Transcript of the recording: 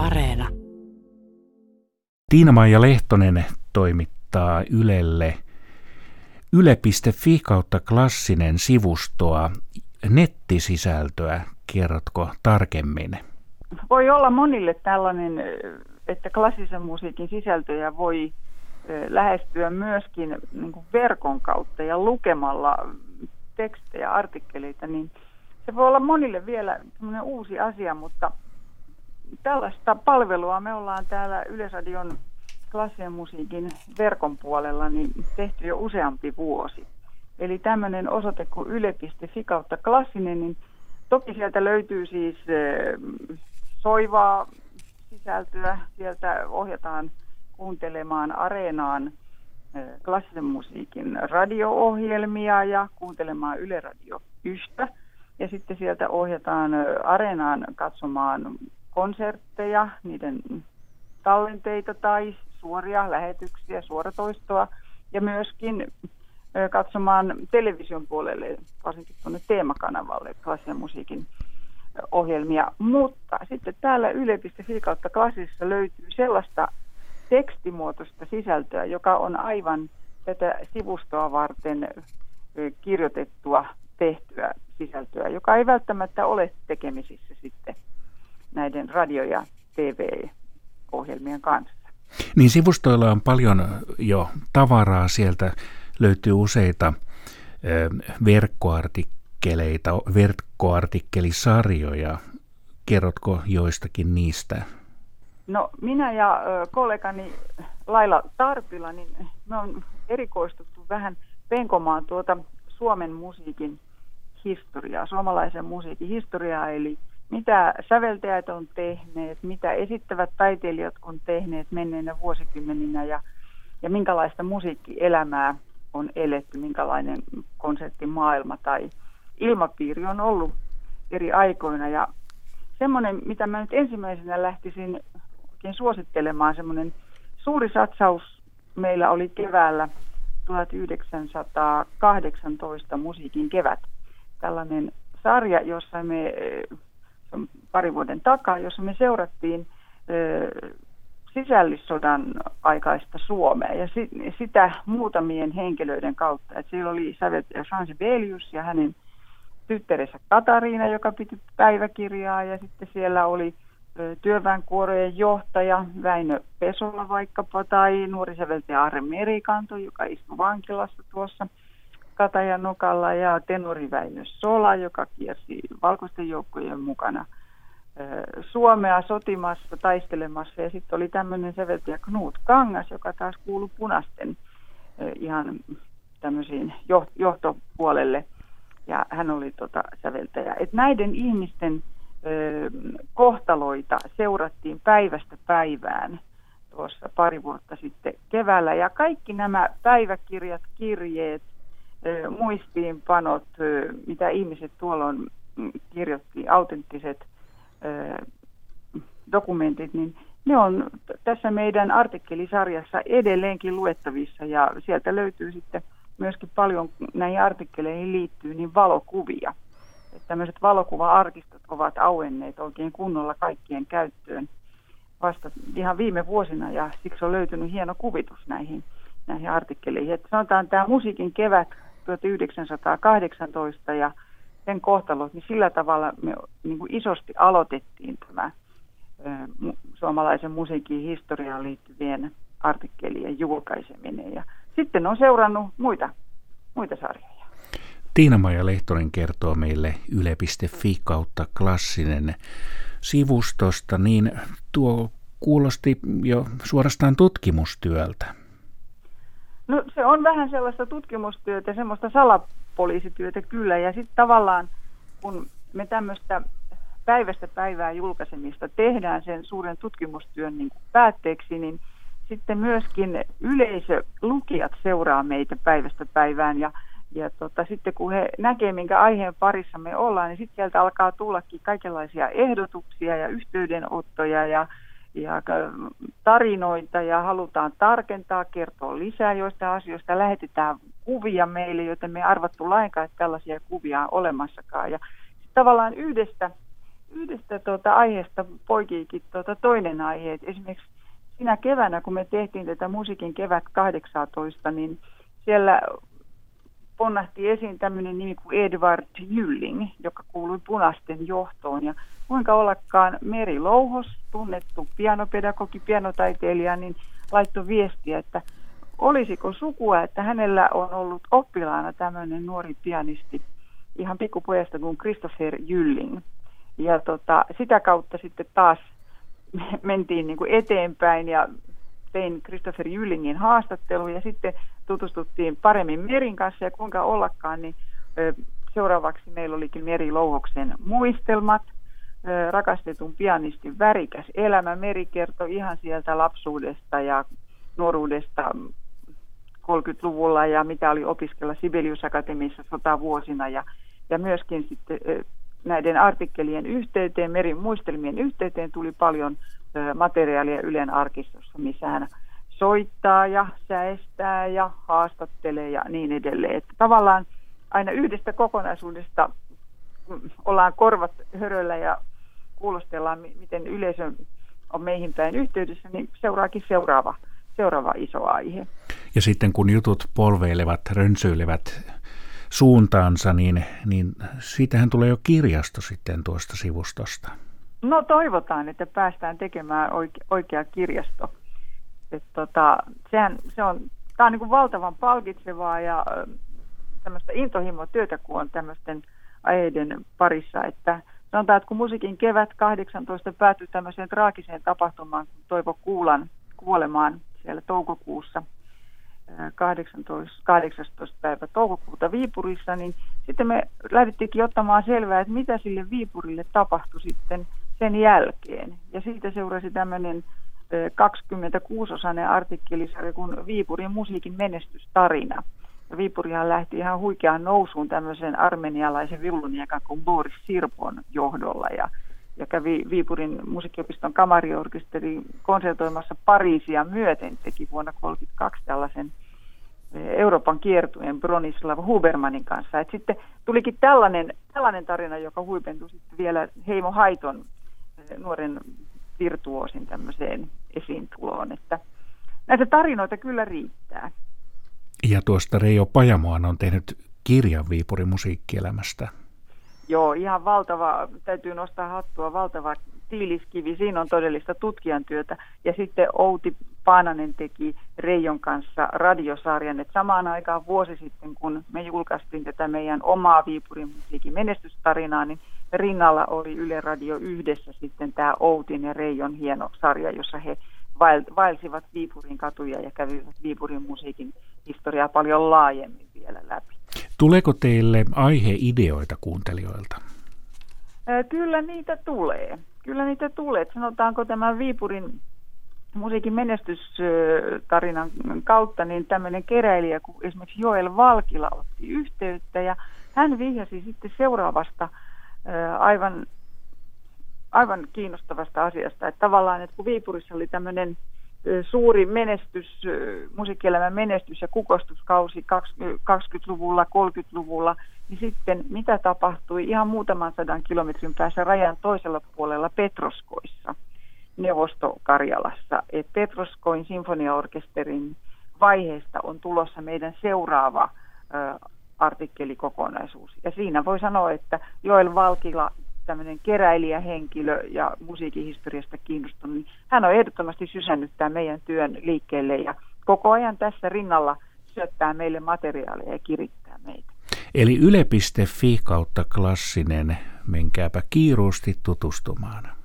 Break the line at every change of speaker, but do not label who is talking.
Areena.
Tiina-Maija Lehtonen toimittaa Ylelle yle.fi kautta klassinen sivustoa nettisisältöä. Kerrotko tarkemmin?
Voi olla monille tällainen, että klassisen musiikin sisältöjä voi lähestyä myöskin niin kuin verkon kautta ja lukemalla tekstejä, artikkeleita, niin se voi olla monille vielä uusi asia, mutta tällaista palvelua me ollaan täällä Yleisradion klassisen musiikin verkon puolella niin tehty jo useampi vuosi. Eli tämmöinen osoite kuin yle.fi kautta klassinen, niin toki sieltä löytyy siis soivaa sisältöä, sieltä ohjataan kuuntelemaan areenaan klassisen musiikin radio-ohjelmia ja kuuntelemaan Yle Radio Ystä. Ja sitten sieltä ohjataan areenaan katsomaan konsertteja, niiden tallenteita tai suoria lähetyksiä, suoratoistoa ja myöskin katsomaan television puolelle, varsinkin tuonne teemakanavalle klassisen musiikin ohjelmia. Mutta sitten täällä yle.fi kautta klassisessa löytyy sellaista tekstimuotoista sisältöä, joka on aivan tätä sivustoa varten kirjoitettua, tehtyä sisältöä, joka ei välttämättä ole tekemisissä sitten näiden radio- ja TV-ohjelmien kanssa.
Niin sivustoilla on paljon jo tavaraa, sieltä löytyy useita verkkoartikkeleita, verkkoartikkelisarjoja. Kerrotko joistakin niistä?
No minä ja kollegani Laila Tarpila, niin me on erikoistuttu vähän penkomaan tuota Suomen musiikin historiaa, suomalaisen musiikin historiaa, eli mitä säveltäjät on tehneet, mitä esittävät taiteilijat on tehneet menneinä vuosikymmeninä ja, ja minkälaista musiikkielämää on eletty, minkälainen konserttimaailma tai ilmapiiri on ollut eri aikoina. Ja semmoinen, mitä mä nyt ensimmäisenä lähtisin oikein suosittelemaan, semmoinen suuri satsaus meillä oli keväällä 1918 musiikin kevät. Tällainen sarja, jossa me pari vuoden takaa, jossa me seurattiin sisällissodan aikaista Suomea ja si, sitä muutamien henkilöiden kautta. Et siellä oli säveltäjä Fransi Belius ja hänen tyttärensä Katariina, joka piti päiväkirjaa ja sitten siellä oli työväenkuorojen johtaja Väinö Pesola vaikkapa tai nuori säveltäjä Arre Merikanto, joka istui vankilassa tuossa Katajan nokalla ja tenori Väinö Sola, joka kiersi valkoisten joukkojen mukana – Suomea sotimassa, taistelemassa. Ja sitten oli tämmöinen säveltäjä Knut Kangas, joka taas kuului punasten ihan tämmöisiin johtopuolelle. Ja hän oli tota säveltäjä. Et näiden ihmisten kohtaloita seurattiin päivästä päivään tuossa pari vuotta sitten keväällä. Ja kaikki nämä päiväkirjat, kirjeet, muistiinpanot, mitä ihmiset tuolloin mm, kirjoitti, autenttiset dokumentit, niin ne on tässä meidän artikkelisarjassa edelleenkin luettavissa ja sieltä löytyy sitten myöskin paljon näihin artikkeleihin liittyy niin valokuvia. Että tämmöiset valokuva-arkistot ovat auenneet oikein kunnolla kaikkien käyttöön vasta ihan viime vuosina ja siksi on löytynyt hieno kuvitus näihin, näihin artikkeleihin. Että sanotaan tämä musiikin kevät 1918 ja sen kohtalot, niin sillä tavalla me niin kuin isosti aloitettiin tämä suomalaisen musiikin historiaan liittyvien artikkelien julkaiseminen. Ja sitten on seurannut muita, muita sarjoja.
Tiina-Maija Lehtonen kertoo meille yle.fi kautta klassinen sivustosta, niin tuo kuulosti jo suorastaan tutkimustyöltä.
No se on vähän sellaista tutkimustyötä, semmoista salapoliisityötä kyllä. Ja sitten tavallaan kun me tämmöistä päivästä päivää julkaisemista tehdään sen suuren tutkimustyön niin kuin päätteeksi, niin sitten myöskin yleisö, lukijat seuraa meitä päivästä päivään ja, ja tota, sitten kun he näkee, minkä aiheen parissa me ollaan, niin sitten sieltä alkaa tullakin kaikenlaisia ehdotuksia ja yhteydenottoja ja ja tarinoita ja halutaan tarkentaa, kertoa lisää joista asioista. Lähetetään kuvia meille, joita me ei arvattu lainkaan, että tällaisia kuvia on olemassakaan. Ja tavallaan yhdestä yhdestä tuota aiheesta poikiikin tuota toinen aihe. Et esimerkiksi sinä keväänä, kun me tehtiin tätä musiikin kevät 18, niin siellä ponnahti esiin tämmöinen nimi kuin Edward Jylling, joka kuului punaisten johtoon. Ja kuinka ollakaan Meri Louhos, tunnettu pianopedagogi, pianotaiteilija, niin laittoi viestiä, että olisiko sukua, että hänellä on ollut oppilaana tämmöinen nuori pianisti ihan pikkupojasta kuin Christopher Jylling. Ja tota, sitä kautta sitten taas mentiin niin kuin eteenpäin ja tein Christopher Jyllingin haastattelu ja sitten tutustuttiin paremmin Merin kanssa ja kuinka ollakaan, niin seuraavaksi meillä olikin Meri Louhoksen muistelmat, rakastetun pianistin värikäs elämä. Meri kertoi ihan sieltä lapsuudesta ja nuoruudesta 30-luvulla ja mitä oli opiskella Sibelius Akatemiassa sotavuosina ja, ja myöskin sitten näiden artikkelien yhteyteen, Merin muistelmien yhteyteen tuli paljon materiaalia Ylen arkistossa, missä hän soittaa ja säestää ja haastattelee ja niin edelleen. Että tavallaan aina yhdestä kokonaisuudesta ollaan korvat höröllä ja kuulostellaan, miten yleisö on meihin päin yhteydessä, niin seuraakin seuraava, seuraava iso aihe.
Ja sitten kun jutut polveilevat, rönsyilevät suuntaansa, niin, niin siitähän tulee jo kirjasto sitten tuosta sivustosta.
No toivotaan, että päästään tekemään oike, oikea kirjasto. Et tota, sehän, se on, tämä on niin kuin valtavan palkitsevaa ja tämmöistä intohimotyötä, kun on tämmöisten aiheiden parissa, että sanotaan, että kun musiikin kevät 18 päätyi tämmöiseen traagiseen tapahtumaan, kun Toivo Kuulan kuolemaan siellä toukokuussa 18, 18. päivä toukokuuta Viipurissa, niin sitten me lähdettiinkin ottamaan selvää, että mitä sille Viipurille tapahtui sitten sen jälkeen. Ja siitä seurasi tämmöinen 26-osainen artikkelisarja kuin Viipurin musiikin menestystarina. Ja Viipurihan lähti ihan huikeaan nousuun tämmöisen armenialaisen viuluniekan kuin Boris Sirpon johdolla. Ja, ja kävi Viipurin musiikkiopiston kamariorkesteri konsertoimassa Pariisia myöten, teki vuonna 1932 tällaisen Euroopan kiertueen Bronislav Hubermanin kanssa. Et sitten tulikin tällainen, tällainen tarina, joka huipentui sitten vielä Heimo Haiton nuoren virtuosin tämmöiseen esiintuloon, että näitä tarinoita kyllä riittää.
Ja tuosta Reijo Pajamoan on tehnyt kirjan Viipurin musiikkielämästä.
Joo, ihan valtava, täytyy nostaa hattua, valtava tiiliskivi, siinä on todellista tutkijan työtä. Ja sitten Outi Paananen teki Reijon kanssa radiosarjan, että samaan aikaan vuosi sitten, kun me julkaistiin tätä meidän omaa Viipurin musiikin menestystarinaa, niin rinnalla oli Yle Radio yhdessä sitten tämä Outin ja Reijon hieno sarja, jossa he vaelsivat Viipurin katuja ja kävivät Viipurin musiikin historiaa paljon laajemmin vielä läpi.
Tuleeko teille aiheideoita kuuntelijoilta?
Kyllä niitä tulee. Kyllä niitä tulee. Sanotaanko tämä Viipurin musiikin menestystarinan kautta, niin tämmöinen keräilijä kuin esimerkiksi Joel Valkila otti yhteyttä ja hän vihjasi sitten seuraavasta aivan, aivan kiinnostavasta asiasta, että tavallaan, että kun Viipurissa oli tämmöinen suuri menestys, musiikkielämän menestys ja kukostuskausi 20-luvulla, 30-luvulla, niin sitten mitä tapahtui ihan muutaman sadan kilometrin päässä rajan toisella puolella Petroskoissa, Neuvosto-Karjalassa. Et Petroskoin sinfoniaorkesterin vaiheesta on tulossa meidän seuraava artikkelikokonaisuus. Ja siinä voi sanoa, että Joel Valkila, tämmöinen keräilijähenkilö ja musiikihistoriasta kiinnostunut, niin hän on ehdottomasti sysännyt tämän meidän työn liikkeelle ja koko ajan tässä rinnalla syöttää meille materiaalia ja kirittää meitä.
Eli yle.fi kautta klassinen, menkääpä kiiruusti tutustumaan.